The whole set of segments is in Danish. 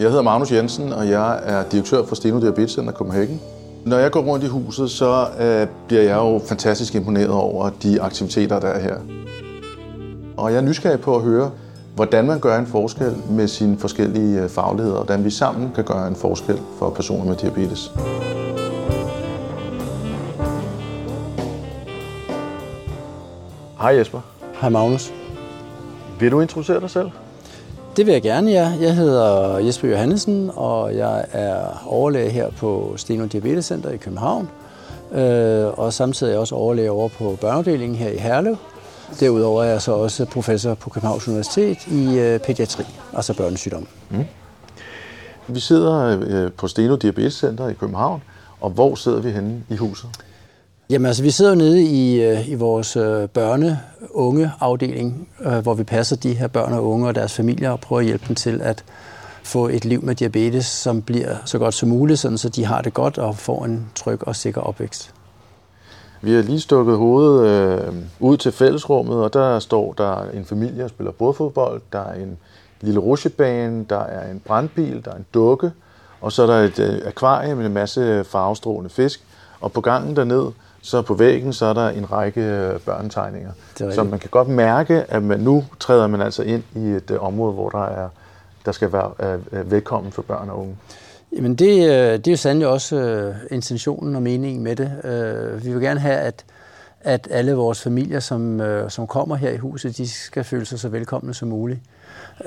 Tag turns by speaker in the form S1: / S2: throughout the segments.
S1: Jeg hedder Magnus Jensen, og jeg er direktør for Steno Diabetes Center Copenhagen. Når jeg går rundt i huset, så øh, bliver jeg jo fantastisk imponeret over de aktiviteter, der er her. Og jeg er nysgerrig på at høre, hvordan man gør en forskel med sine forskellige øh, fagligheder, og hvordan vi sammen kan gøre en forskel for personer med diabetes. Hej Jesper.
S2: Hej Magnus.
S1: Vil du introducere dig selv?
S2: Det vil jeg gerne, ja. Jeg hedder Jesper Johannesen, og jeg er overlæge her på Steno Diabetes Center i København. Øh, og samtidig er jeg også overlæge over på børneafdelingen her i Herlev. Derudover er jeg så også professor på Københavns Universitet i øh, pædiatri, altså børnesygdom. Mm.
S1: Vi sidder øh, på Steno Diabetes Center i København, og hvor sidder vi henne i huset?
S2: Jamen altså, vi sidder nede i, øh, i vores øh, børne-unge afdeling, øh, hvor vi passer de her børn og unge og deres familier og prøver at hjælpe dem til at få et liv med diabetes, som bliver så godt som muligt, sådan så de har det godt og får en tryg og sikker opvækst.
S1: Vi har lige stukket hovedet øh, ud til fællesrummet, og der står der en familie der spiller bordfodbold, der er en lille rusjebane, der er en brandbil, der er en dukke, og så er der et øh, akvarium med en masse farvestrålende fisk, og på gangen derned, så på væggen, så er der en række øh, børnetegninger. Så man kan godt mærke, at man nu træder man altså ind i et uh, område, hvor der er der skal være uh, velkommen for børn og unge.
S2: Jamen det, det er jo sandelig også intentionen og meningen med det. Vi vil gerne have, at, at alle vores familier, som, som kommer her i huset, de skal føle sig så velkomne som muligt. Uh,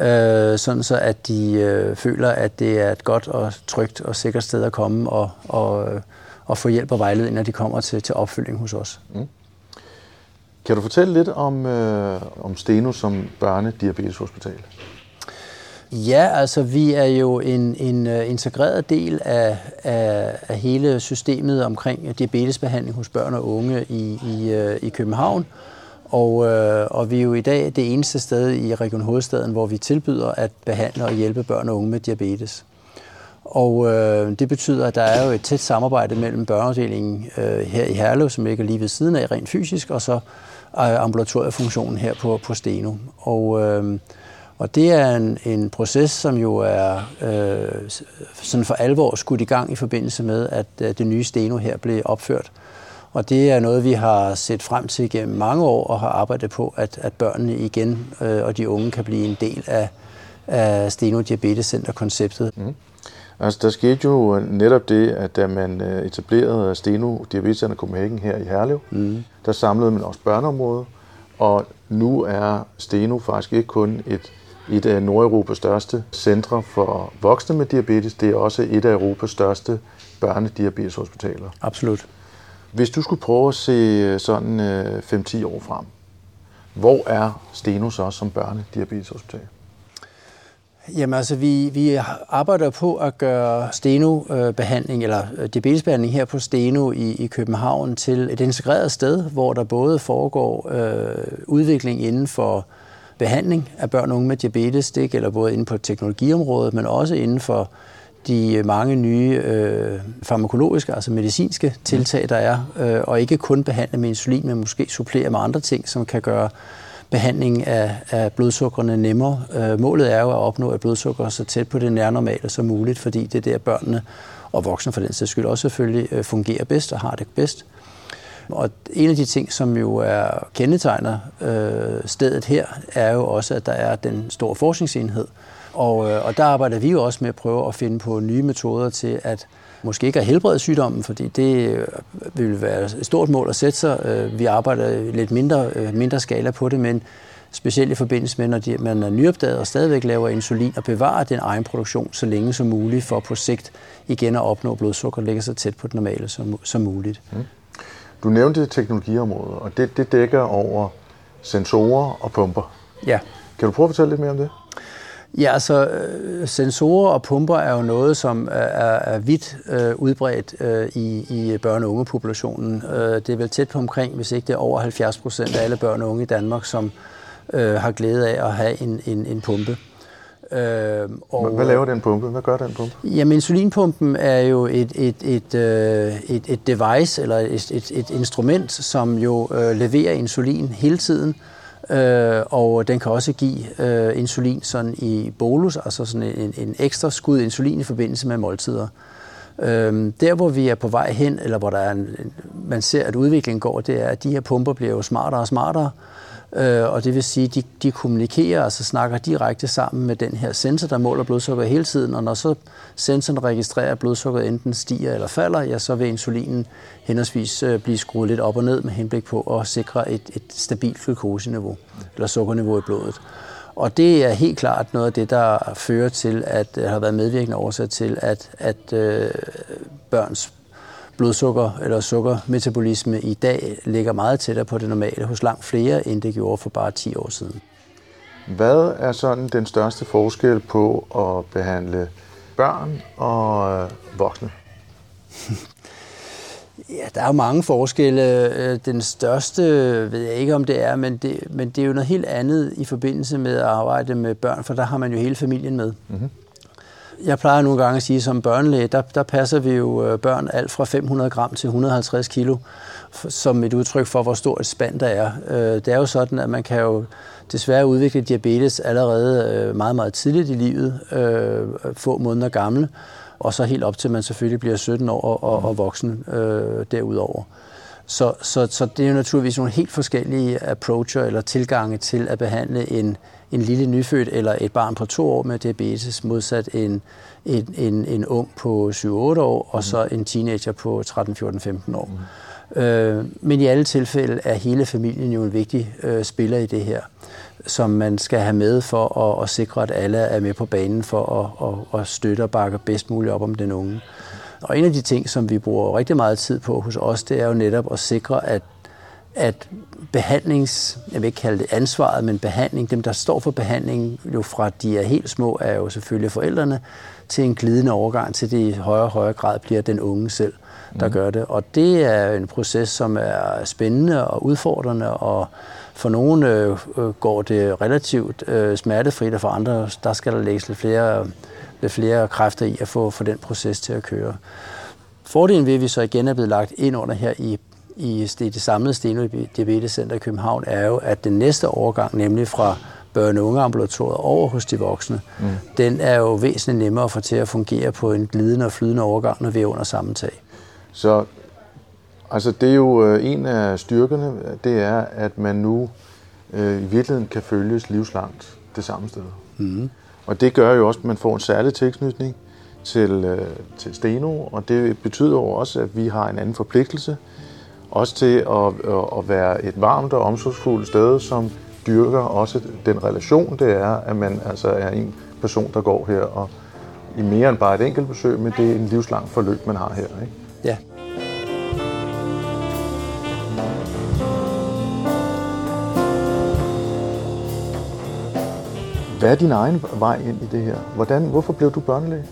S2: sådan så, at de føler, at det er et godt og trygt og sikkert sted at komme og, og og få hjælp og vejledning, når de kommer til, til opfølging hos os. Mm.
S1: Kan du fortælle lidt om, øh, om Steno som børnediabeteshospital?
S2: Ja, altså vi er jo en, en uh, integreret del af, af, af hele systemet omkring diabetesbehandling hos børn og unge i, i, uh, i København. Og, uh, og vi er jo i dag det eneste sted i Region Hovedstaden, hvor vi tilbyder at behandle og hjælpe børn og unge med diabetes. Og øh, det betyder, at der er jo et tæt samarbejde mellem børneafdelingen øh, her i Herlev, som ligger lige ved siden af rent fysisk, og så øh, ambulatoriefunktionen her på, på Steno. Og, øh, og det er en, en proces, som jo er øh, sådan for alvor skudt i gang i forbindelse med, at øh, det nye Steno her blev opført. Og det er noget, vi har set frem til gennem mange år og har arbejdet på, at, at børnene igen øh, og de unge kan blive en del af, af Steno Diabetes Center-konceptet. Mm.
S1: Altså, der skete jo netop det, at da man øh, etablerede Steno Diabetes Center Copenhagen her i Herlev, mm. der samlede man også børneområdet, og nu er Steno faktisk ikke kun et, et af Nordeuropas største centre for voksne med diabetes, det er også et af Europas største børnediabeteshospitaler.
S2: Absolut.
S1: Hvis du skulle prøve at se øh, sådan 5-10 øh, år frem, hvor er Steno så som børnediabeteshospital?
S2: Jamen altså, vi, vi arbejder på at gøre steno-behandling, eller øh, diabetesbehandling her på Steno i, i København til et integreret sted, hvor der både foregår øh, udvikling inden for behandling af børn og unge med diabetes, det gælder både inden på teknologiområdet, men også inden for de mange nye øh, farmakologiske, altså medicinske tiltag, der er, øh, og ikke kun behandle med insulin, men måske supplere med andre ting, som kan gøre behandling af, af blodsukkerne nemmere. Øh, målet er jo at opnå et blodsukker så tæt på det nærnormale som muligt, fordi det er der børnene og voksne for den sags skyld også selvfølgelig øh, fungerer bedst og har det bedst. Og en af de ting, som jo er kendetegner øh, stedet her, er jo også, at der er den store forskningsenhed. Og, øh, og der arbejder vi jo også med at prøve at finde på nye metoder til at måske ikke at helbrede sygdommen, fordi det øh, vil være et stort mål at sætte sig. Øh, vi arbejder lidt mindre, øh, mindre skala på det, men specielt i forbindelse med, når man er nyopdaget og stadigvæk laver insulin, og bevarer den egen produktion så længe som muligt, for på sigt igen at opnå blodsukker, ligger så tæt på det normale som, som muligt. Mm.
S1: Du nævnte teknologiområdet, og det, det dækker over sensorer og pumper.
S2: Ja.
S1: Kan du prøve at fortælle lidt mere om det?
S2: Ja, altså sensorer og pumper er jo noget, som er, er vidt øh, udbredt øh, i, i børne- og ungepopulationen. Øh, det er vel tæt på omkring, hvis ikke det er over 70 procent af alle børn og unge i Danmark, som øh, har glæde af at have en, en, en pumpe.
S1: Øh, og, Hvad laver den pumpe? Hvad gør den pumpe?
S2: Jamen, insulinpumpen er jo et, et, et, øh, et, et device, eller et, et, et instrument, som jo øh, leverer insulin hele tiden, øh, Øh, og den kan også give øh, insulin sådan i bolus, altså sådan en, en ekstra skud insulin i forbindelse med måltider. Øh, der, hvor vi er på vej hen, eller hvor der er en, man ser, at udviklingen går, det er, at de her pumper bliver jo smartere og smartere, Øh, Øh, og det vil sige, at de, de kommunikerer, altså snakker direkte sammen med den her sensor, der måler blodsukker hele tiden, og når så sensoren registrerer, at blodsukkeret enten stiger eller falder, ja, så vil insulinen henholdsvis øh, blive skruet lidt op og ned med henblik på at sikre et, et stabilt glukoseniveau, eller sukkerniveau i blodet. Og det er helt klart noget af det, der fører til, at der har været medvirkende årsag til, at, at øh, børns blodsukker eller sukkermetabolisme i dag ligger meget tættere på det normale hos langt flere, end det gjorde for bare 10 år siden.
S1: Hvad er sådan den største forskel på at behandle børn og øh, voksne?
S2: Ja, der er jo mange forskelle. Øh, den største ved jeg ikke, om det er, men det, men det er jo noget helt andet i forbindelse med at arbejde med børn, for der har man jo hele familien med. Mm-hmm. Jeg plejer nogle gange at sige, som børnelæge, der, der passer vi jo øh, børn alt fra 500 gram til 150 kilo, som et udtryk for, hvor stort et spand der er. Øh, det er jo sådan, at man kan jo desværre udvikle diabetes allerede øh, meget, meget tidligt i livet, få måneder gamle, og så helt op til, man selvfølgelig bliver 17 år og, og voksen derudover. Så, så, så det er jo naturligvis nogle helt forskellige approacher eller tilgange til at behandle en, en lille nyfødt eller et barn på to år med diabetes, modsat en, en, en, en ung på 7-8 år, og så en teenager på 13, 14, 15 år. Mm. Øh, men i alle tilfælde er hele familien jo en vigtig øh, spiller i det her, som man skal have med for at, at sikre, at alle er med på banen for at, at, at støtte og bakke bedst muligt op om den unge. Og en af de ting, som vi bruger rigtig meget tid på hos os, det er jo netop at sikre, at at behandlings, jeg vil ikke kalde det ansvaret, men behandling, dem der står for behandling, jo fra de er helt små, er jo selvfølgelig forældrene, til en glidende overgang til det i højere og højere grad bliver den unge selv, der mm. gør det. Og det er en proces, som er spændende og udfordrende, og for nogle øh, går det relativt øh, smertefrit, og for andre, der skal der lægges lidt flere, lidt flere kræfter i at få, få den proces til at køre. Fordelen ved, at vi så igen er blevet lagt ind under her i i det samlede Steno Diabetescenter i København, er jo, at den næste overgang, nemlig fra børne- og ungeambulatoriet over hos de voksne, mm. den er jo væsentligt nemmere at få til at fungere på en glidende og flydende overgang, når vi er under samme tag.
S1: Så altså det er jo øh, en af styrkerne, det er, at man nu øh, i virkeligheden kan følges livslangt det samme sted. Mm. Og det gør jo også, at man får en særlig tilknytning til, øh, til Steno, og det betyder jo også, at vi har en anden forpligtelse også til at, at være et varmt og omsorgsfuldt sted, som dyrker også den relation, det er, at man altså er en person, der går her og i mere end bare et enkelt besøg, men det er en livslang forløb, man har her. Ikke?
S2: Ja.
S1: Hvad er din egen vej ind i det her? Hvordan, hvorfor blev du børnelæge?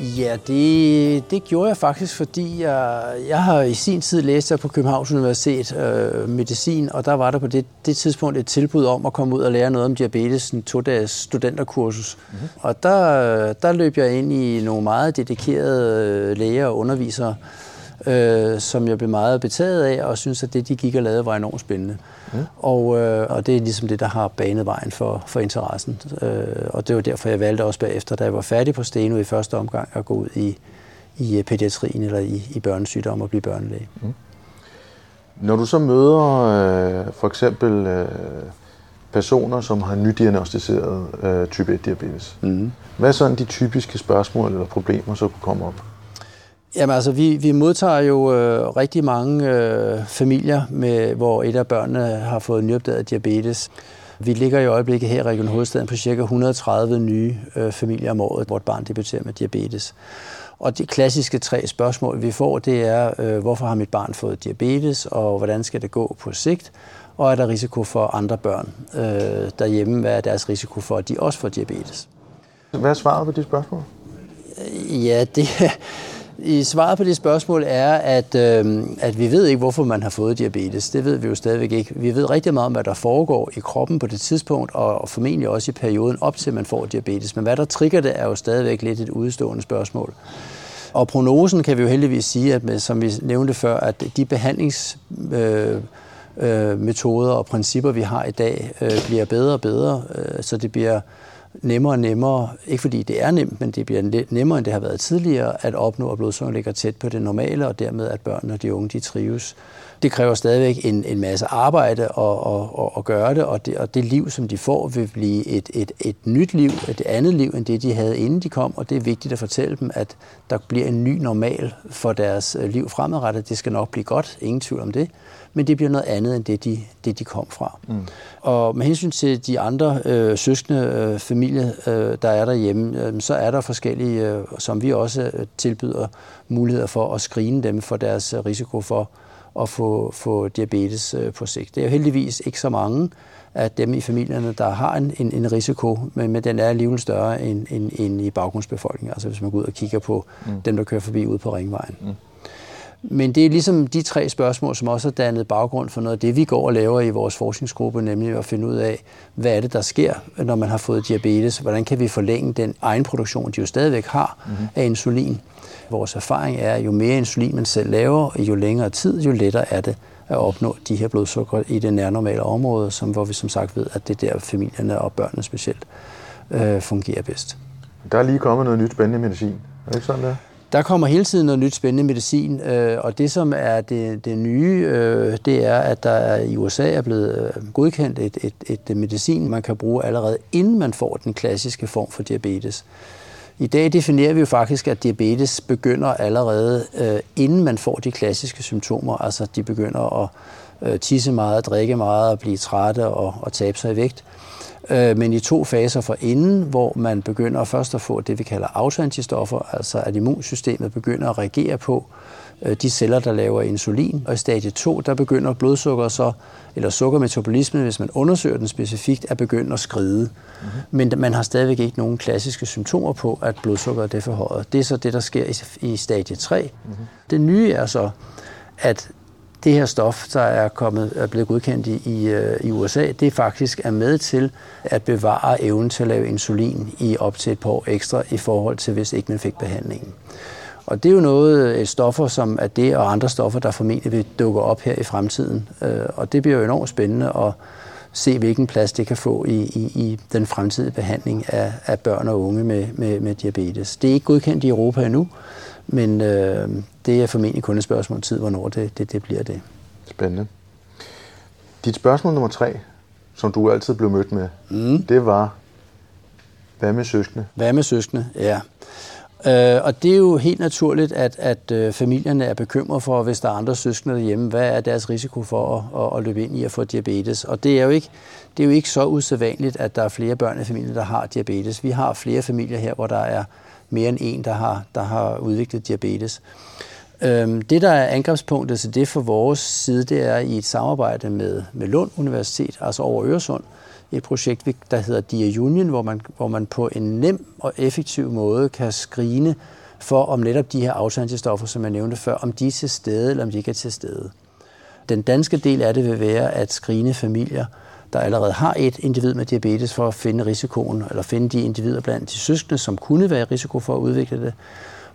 S2: Ja, det, det gjorde jeg faktisk, fordi jeg, jeg har i sin tid læst på Københavns Universitet øh, medicin, og der var der på det, det tidspunkt et tilbud om at komme ud og lære noget om diabetes, en to-dages studenterkursus. Mm-hmm. Og der, der løb jeg ind i nogle meget dedikerede læger og undervisere, øh, som jeg blev meget betaget af, og synes, at det, de gik og lavede, var enormt spændende. Mm. Og, øh, og det er ligesom det, der har banet vejen for, for interessen. Øh, og det var derfor, jeg valgte også bagefter, da jeg var færdig på Steno i første omgang, at gå ud i, i pædiatrien eller i, i børnesygdom og blive børnelæge. Mm.
S1: Når du så møder øh, for eksempel øh, personer, som har nydiagnostiseret øh, type 1 diabetes, mm. hvad er sådan de typiske spørgsmål eller problemer, så kunne komme op?
S2: Jamen altså, vi, vi modtager jo øh, rigtig mange øh, familier, med, hvor et af børnene har fået nyopdaget diabetes. Vi ligger i øjeblikket her i Region Hovedstaden på ca. 130 nye øh, familier om året, hvor et barn debuterer med diabetes. Og de klassiske tre spørgsmål, vi får, det er, øh, hvorfor har mit barn fået diabetes, og hvordan skal det gå på sigt? Og er der risiko for andre børn øh, derhjemme? Hvad er deres risiko for, at de også får diabetes?
S1: Hvad er svaret på de spørgsmål?
S2: Ja, det, i svaret på det spørgsmål er, at, øh, at vi ved ikke, hvorfor man har fået diabetes. Det ved vi jo stadigvæk ikke. Vi ved rigtig meget om, hvad der foregår i kroppen på det tidspunkt, og formentlig også i perioden op til, man får diabetes. Men hvad der trigger det, er jo stadigvæk lidt et udstående spørgsmål. Og prognosen kan vi jo heldigvis sige, at med, som vi nævnte før, at de behandlings... Øh, øh, metoder og principper, vi har i dag, øh, bliver bedre og bedre, øh, så det bliver nemmere og nemmere, ikke fordi det er nemt, men det bliver nemmere, end det har været tidligere, at opnå, at blodsukker ligger tæt på det normale, og dermed, at børnene og de unge de trives. Det kræver stadigvæk en, en masse arbejde at, at, at, gøre det og, det, og det liv, som de får, vil blive et, et, et nyt liv, et andet liv, end det, de havde, inden de kom, og det er vigtigt at fortælle dem, at der bliver en ny normal for deres øh, liv fremadrettet. Det skal nok blive godt, ingen tvivl om det men det bliver noget andet end det, de, det, de kom fra. Mm. Og med hensyn til de andre øh, søskende øh, familier, øh, der er derhjemme, øh, så er der forskellige, øh, som vi også tilbyder muligheder for at screene dem for deres risiko for at få, få diabetes på sigt. Det er jo heldigvis ikke så mange af dem i familierne, der har en, en, en risiko, men, men den er alligevel større end, end, end i baggrundsbefolkningen. Altså hvis man går ud og kigger på mm. dem, der kører forbi ude på ringvejen. Mm. Men det er ligesom de tre spørgsmål, som også har dannet baggrund for noget af det, vi går og laver i vores forskningsgruppe, nemlig at finde ud af, hvad er det, der sker, når man har fået diabetes? Hvordan kan vi forlænge den egen produktion, de jo stadigvæk har, mm-hmm. af insulin? Vores erfaring er, at jo mere insulin man selv laver, og jo længere tid, jo lettere er det at opnå de her blodsukker i det nærnormale område, som, hvor vi som sagt ved, at det er der familierne og børnene specielt øh, fungerer bedst.
S1: Der er lige kommet noget nyt spændende medicin. Er det ikke sådan, der?
S2: Der kommer hele tiden noget nyt spændende medicin, øh, og det som er det, det nye, øh, det er, at der er, i USA er blevet øh, godkendt et, et, et medicin, man kan bruge allerede inden man får den klassiske form for diabetes. I dag definerer vi jo faktisk, at diabetes begynder allerede øh, inden man får de klassiske symptomer, altså de begynder at øh, tisse meget, drikke meget, blive trætte og, og tabe sig i vægt øh, men i to faser for inden, hvor man begynder først at få det, vi kalder autoantistoffer, altså at immunsystemet begynder at reagere på øh, de celler, der laver insulin. Og i stadie 2, der begynder blodsukker så, eller sukkermetabolismen, hvis man undersøger den specifikt, at begynde at skride. Mm-hmm. Men man har stadigvæk ikke nogen klassiske symptomer på, at blodsukkeret er forhøjet. Det er så det, der sker i, i stadie 3. Mm-hmm. Det nye er så, at det her stof, der er, kommet, er blevet godkendt i, i, øh, i USA, det faktisk er med til at bevare evnen til at lave insulin i op til et par år ekstra i forhold til, hvis ikke man fik behandlingen. Og det er jo noget, et stoffer, som er det og andre stoffer, der formentlig vil dukke op her i fremtiden. Øh, og det bliver jo enormt spændende at se, hvilken plads det kan få i, i, i den fremtidige behandling af, af børn og unge med, med, med diabetes. Det er ikke godkendt i Europa endnu, men øh, det er formentlig kun et spørgsmål tid, hvornår det, det, det bliver det.
S1: Spændende. Dit spørgsmål nummer tre, som du altid blev mødt med, mm. det var, hvad med søskende?
S2: Hvad med søskende, ja. Øh, og det er jo helt naturligt, at, at øh, familierne er bekymret for, hvis der er andre søskende derhjemme, hvad er deres risiko for at, at, at løbe ind i at få diabetes. Og det er, jo ikke, det er jo ikke så usædvanligt, at der er flere børn i familien, der har diabetes. Vi har flere familier her, hvor der er mere end en, der har, der har udviklet diabetes. Øhm, det, der er angrebspunktet til det for vores side, det er i et samarbejde med, med Lund Universitet, altså over Øresund, et projekt, der hedder Dia Union, hvor man, hvor man på en nem og effektiv måde kan skrine for, om netop de her autoantistoffer, som jeg nævnte før, om de er til stede, eller om de ikke er til stede. Den danske del af det vil være at skrine familier, der allerede har et individ med diabetes, for at finde risikoen, eller finde de individer blandt de søskende, som kunne være i risiko for at udvikle det.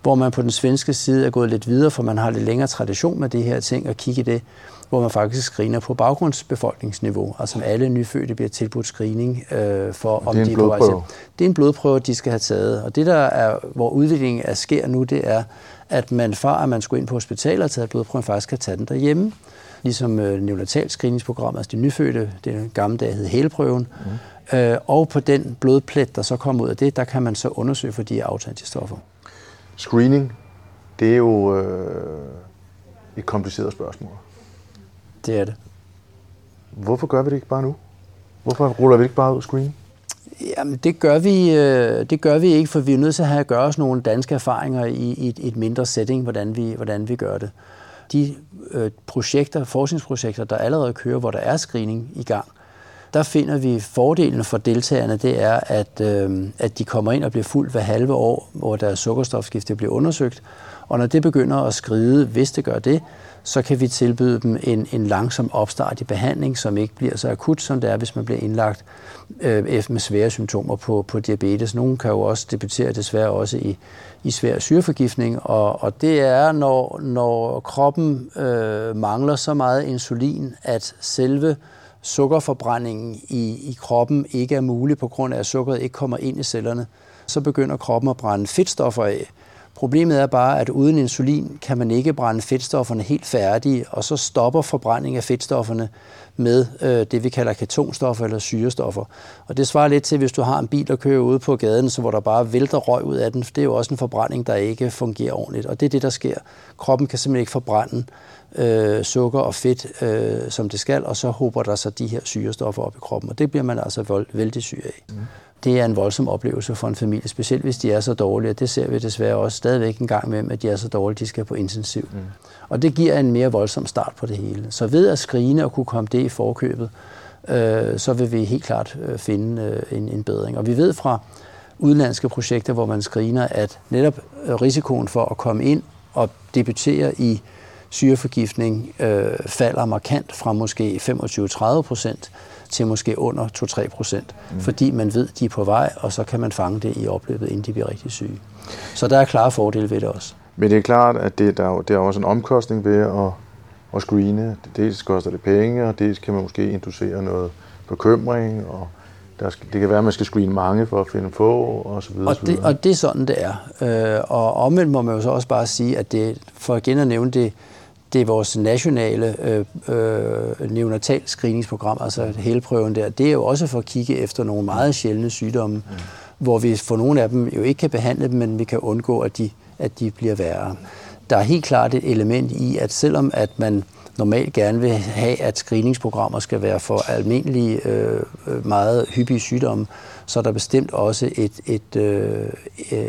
S2: Hvor man på den svenske side er gået lidt videre, for man har lidt længere tradition med det her ting, og kigge det, hvor man faktisk screener på baggrundsbefolkningsniveau. Altså alle nyfødte bliver tilbudt screening øh, for,
S1: om det er de er på
S2: Det er en blodprøve, de skal have taget. Og det, der er, hvor udviklingen er sker nu, det er, at man fra, at man skulle ind på hospitalet og tage blodprøven, faktisk kan tage den derhjemme ligesom øh, neonatal screeningsprogram, altså de nyfødte, det gamle dag hed helprøven. Mm. Øh, og på den blodplet, der så kommer ud af det, der kan man så undersøge for de her autoantistoffer.
S1: Screening, det er jo øh, et kompliceret spørgsmål.
S2: Det er det.
S1: Hvorfor gør vi det ikke bare nu? Hvorfor ruller vi ikke bare ud screening?
S2: Jamen, det gør, vi, øh, det gør vi ikke, for vi er nødt til at have at gøre os nogle danske erfaringer i, i et, et mindre setting, hvordan vi, hvordan vi gør det de øh, projekter, forskningsprojekter, der allerede kører, hvor der er screening i gang, der finder vi fordelen for deltagerne, det er, at, øh, at de kommer ind og bliver fuldt hver halve år, hvor deres sukkerstofskifte bliver undersøgt. Og når det begynder at skride, hvis det gør det, så kan vi tilbyde dem en, en langsom opstart i behandling, som ikke bliver så akut, som det er, hvis man bliver indlagt øh, med svære symptomer på, på diabetes. Nogle kan jo også debutere desværre også i, i svær syreforgiftning, og, og det er, når, når kroppen øh, mangler så meget insulin, at selve sukkerforbrændingen i, i kroppen ikke er mulig på grund af, at sukkeret ikke kommer ind i cellerne, så begynder kroppen at brænde fedtstoffer af. Problemet er bare, at uden insulin kan man ikke brænde fedtstofferne helt færdige, og så stopper forbrænding af fedtstofferne med øh, det, vi kalder ketonstoffer eller syrestoffer. Og det svarer lidt til, hvis du har en bil, der kører ude på gaden, så hvor der bare vælter røg ud af den. Det er jo også en forbrænding, der ikke fungerer ordentligt, og det er det, der sker. Kroppen kan simpelthen ikke forbrænde øh, sukker og fedt, øh, som det skal, og så håber der sig de her syrestoffer op i kroppen, og det bliver man altså vældig syg af. Mm det er en voldsom oplevelse for en familie, specielt hvis de er så dårlige, og det ser vi desværre også stadigvæk en gang med, at de er så dårlige, de skal på intensiv. Mm. Og det giver en mere voldsom start på det hele. Så ved at skrine og kunne komme det i forkøbet, øh, så vil vi helt klart øh, finde øh, en, en bedring. Og vi ved fra udenlandske projekter, hvor man screener, at netop øh, risikoen for at komme ind og debutere i syreforgiftning øh, falder markant fra måske 25-30 procent til måske under 2-3 procent, mm. fordi man ved, de er på vej, og så kan man fange det i opløbet, inden de bliver rigtig syge. Så der er klare fordele ved det også.
S1: Men det er klart, at det, der, der er også en omkostning ved at, at screene. Dels koster det penge, og dels kan man måske inducere noget bekymring, og der skal, det kan være, at man skal screene mange for at finde få, og så videre.
S2: Og det, og det er sådan, det er. Øh, og omvendt må man jo så også bare sige, at det, for igen at nævne det, det er vores nationale øh, øh, neonatal screeningsprogram, altså helprøven der. Det er jo også for at kigge efter nogle meget sjældne sygdomme, mm. hvor vi for nogle af dem jo ikke kan behandle dem, men vi kan undgå, at de, at de bliver værre. Der er helt klart et element i, at selvom at man normalt gerne vil have, at screeningsprogrammer skal være for almindelige, øh, meget hyppige sygdomme, så er der bestemt også et, et, øh,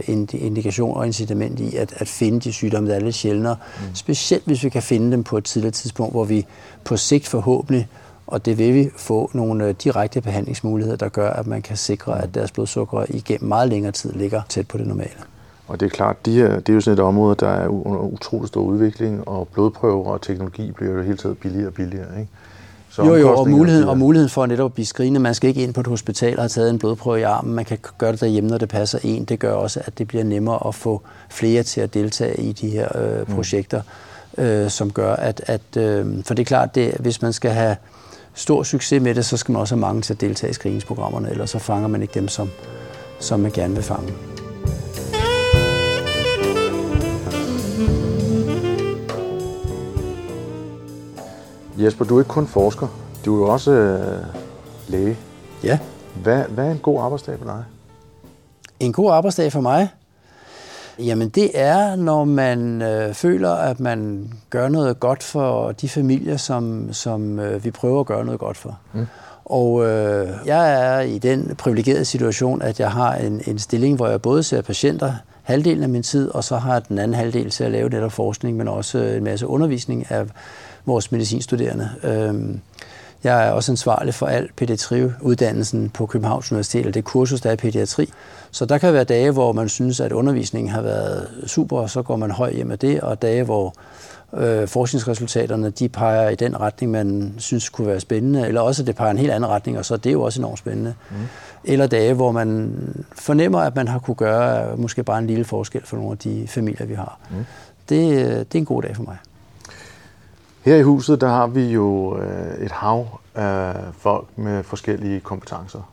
S2: en indikation og incitament i at, at finde de sygdomme, der er lidt sjældnere. Mm. Specielt hvis vi kan finde dem på et tidligere tidspunkt, hvor vi på sigt forhåbentlig, og det vil vi få nogle øh, direkte behandlingsmuligheder, der gør, at man kan sikre, at deres blodsukker igennem meget længere tid ligger tæt på det normale.
S1: Og det er klart, de her, det er jo sådan et område, der er under utrolig stor udvikling, og blodprøver og teknologi bliver jo hele tiden billigere og billigere. Ikke?
S2: Så jo, jo, og muligheden, og muligheden for at netop blive screenet. Man skal ikke ind på et hospital og have taget en blodprøve i armen. Man kan gøre det derhjemme, når det passer en. Det gør også, at det bliver nemmere at få flere til at deltage i de her øh, mm. projekter, øh, som gør, at... at øh, for det er klart, det, hvis man skal have stor succes med det, så skal man også have mange til at deltage i screeningsprogrammerne, ellers så fanger man ikke dem, som, som man gerne vil fange.
S1: Jesper, du er ikke kun forsker, du er jo også øh, læge.
S2: Ja.
S1: Hvad, hvad er en god arbejdsdag for dig?
S2: En god arbejdsdag for mig? Jamen det er, når man øh, føler, at man gør noget godt for de familier, som, som øh, vi prøver at gøre noget godt for. Mm. Og øh, jeg er i den privilegerede situation, at jeg har en, en stilling, hvor jeg både ser patienter halvdelen af min tid, og så har jeg den anden halvdel til at lave netop forskning, men også en masse undervisning af vores medicinstuderende. Øhm, jeg er også ansvarlig for al pædiatri-uddannelsen på Københavns Universitet, og det kursus, der er pædiatri. Så der kan være dage, hvor man synes, at undervisningen har været super, og så går man høj hjem med det, og dage, hvor øh, forskningsresultaterne de peger i den retning, man synes kunne være spændende, eller også det peger en helt anden retning, og så er det jo også enormt spændende. Mm. Eller dage, hvor man fornemmer, at man har kunne gøre måske bare en lille forskel for nogle af de familier, vi har. Mm. Det, øh, det er en god dag for mig.
S1: Her i huset, der har vi jo øh, et hav af folk med forskellige kompetencer.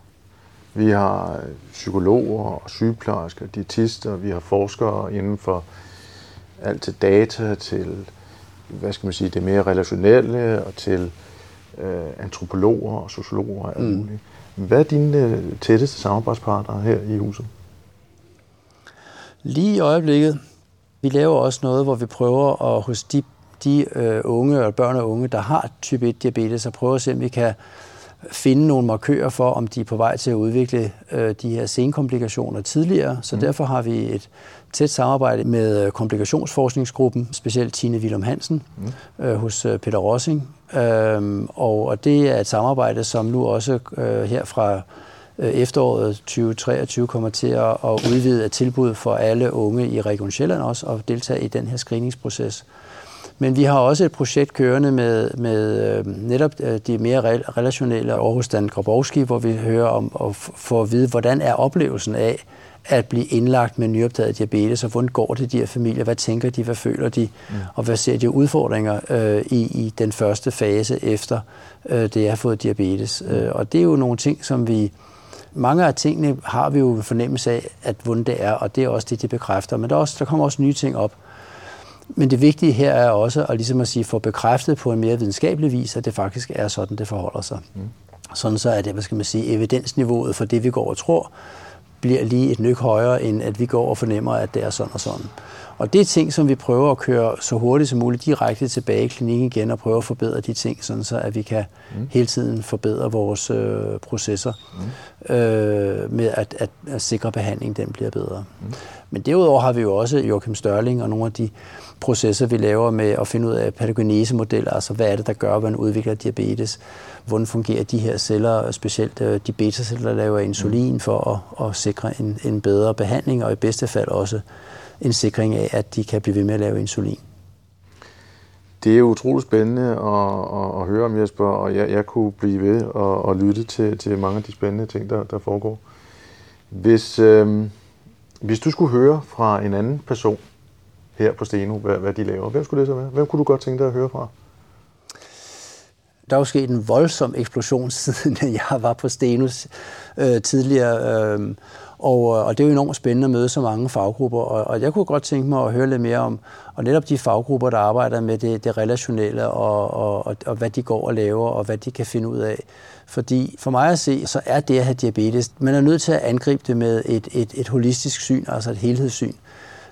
S1: Vi har psykologer og sygeplejersker, diætister, vi har forskere inden for alt til data, til hvad skal man sige, det mere relationelle, og til øh, antropologer og sociologer og alt mm. muligt. Hvad er dine øh, tætteste samarbejdspartnere her i huset?
S2: Lige i øjeblikket, vi laver også noget, hvor vi prøver at hos de de øh, unge og børn og unge, der har type 1 diabetes, og prøve at se, om vi kan finde nogle markører for, om de er på vej til at udvikle øh, de her senkomplikationer tidligere. Så mm. derfor har vi et tæt samarbejde med øh, komplikationsforskningsgruppen, specielt Tine Willum Hansen mm. øh, hos øh, Peter Rossing. Øhm, og, og det er et samarbejde, som nu også øh, her fra øh, efteråret 2023 kommer til at, at udvide et tilbud for alle unge i Region Sjælland også og deltage i den her screeningsproces. Men vi har også et projekt kørende med, med øh, netop øh, de mere relationelle Aarhus Dan Grabowski, hvor vi hører om og får at vide, hvordan er oplevelsen af at blive indlagt med nyopdaget diabetes, og hvordan går det de her familier, hvad tænker de, hvad føler de, mm. og hvad ser de udfordringer øh, i, i den første fase efter øh, det har fået diabetes. Mm. Og det er jo nogle ting, som vi, mange af tingene har vi jo en fornemmelse af, at hvordan det er, og det er også det, de bekræfter. Men der, er også, der kommer også nye ting op. Men det vigtige her er også at, ligesom at sige, få bekræftet på en mere videnskabelig vis, at det faktisk er sådan, det forholder sig. Mm. Sådan så er det, hvad skal man sige, evidensniveauet for det, vi går og tror, bliver lige et nyk højere, end at vi går og fornemmer, at det er sådan og sådan. Og det er ting, som vi prøver at køre så hurtigt som muligt direkte tilbage i klinikken igen og prøve at forbedre de ting, sådan så at vi kan mm. hele tiden forbedre vores øh, processer mm. øh, med at, at, at sikre at behandlingen den bliver bedre. Mm. Men derudover har vi jo også Joachim Størling og nogle af de processer, vi laver med at finde ud af patogenesemodeller, altså hvad er det, der gør, at man udvikler diabetes, hvordan fungerer de her celler, specielt øh, de beta-celler, der laver insulin for at, at sikre en, en bedre behandling, og i bedste fald også en sikring af, at de kan blive ved med at lave insulin.
S1: Det er utroligt spændende at, at, at høre om, Jesper, og jeg, jeg kunne blive ved at, at lytte til, til mange af de spændende ting, der, der foregår. Hvis, øh, hvis du skulle høre fra en anden person her på Steno, hvad, hvad de laver, hvem skulle det så være? Hvem kunne du godt tænke dig at høre fra?
S2: Der er jo sket en voldsom eksplosion, siden jeg var på Stenus øh, tidligere. Øhm, øh, og, og det er jo enormt spændende at møde så mange faggrupper, og, og jeg kunne godt tænke mig at høre lidt mere om og netop de faggrupper, der arbejder med det, det relationelle, og, og, og, og hvad de går og laver, og hvad de kan finde ud af. Fordi for mig at se, så er det at have diabetes, man er nødt til at angribe det med et, et, et holistisk syn, altså et helhedssyn.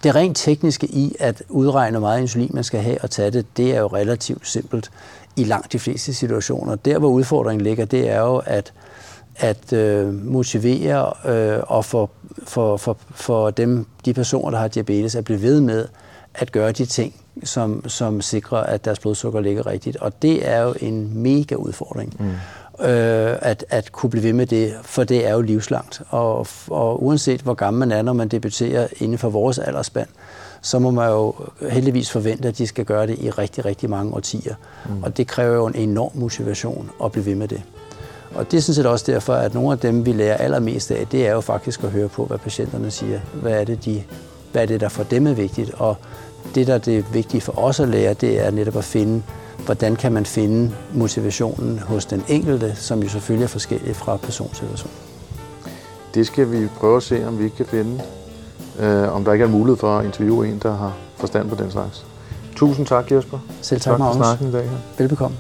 S2: Det rent tekniske i at udregne, hvor meget insulin man skal have og tage det, det er jo relativt simpelt i langt de fleste situationer. Der, hvor udfordringen ligger, det er jo at at øh, motivere øh, og for, for, for, for dem, de personer, der har diabetes, at blive ved med at gøre de ting, som, som sikrer, at deres blodsukker ligger rigtigt. Og det er jo en mega udfordring. Mm. Øh, at, at kunne blive ved med det, for det er jo livslangt. Og, og uanset hvor gammel man er, når man debuterer inden for vores aldersspand, så må man jo heldigvis forvente, at de skal gøre det i rigtig, rigtig mange årtier. Mm. Og det kræver jo en enorm motivation at blive ved med det. Og det er sådan set også derfor, at nogle af dem, vi lærer allermest af, det er jo faktisk at høre på, hvad patienterne siger. Hvad er det, de, hvad er det der for dem er vigtigt? Og det, der er det vigtige for os at lære, det er netop at finde, hvordan kan man finde motivationen hos den enkelte, som jo selvfølgelig er forskellig fra person til person.
S1: Det skal vi prøve at se, om vi ikke kan finde. Øh, om der ikke er mulighed for at interviewe en, der har forstand på den slags. Tusind tak, Jesper.
S2: Selv tak, tak
S1: for snakken i dag. Her.
S2: Velbekomme.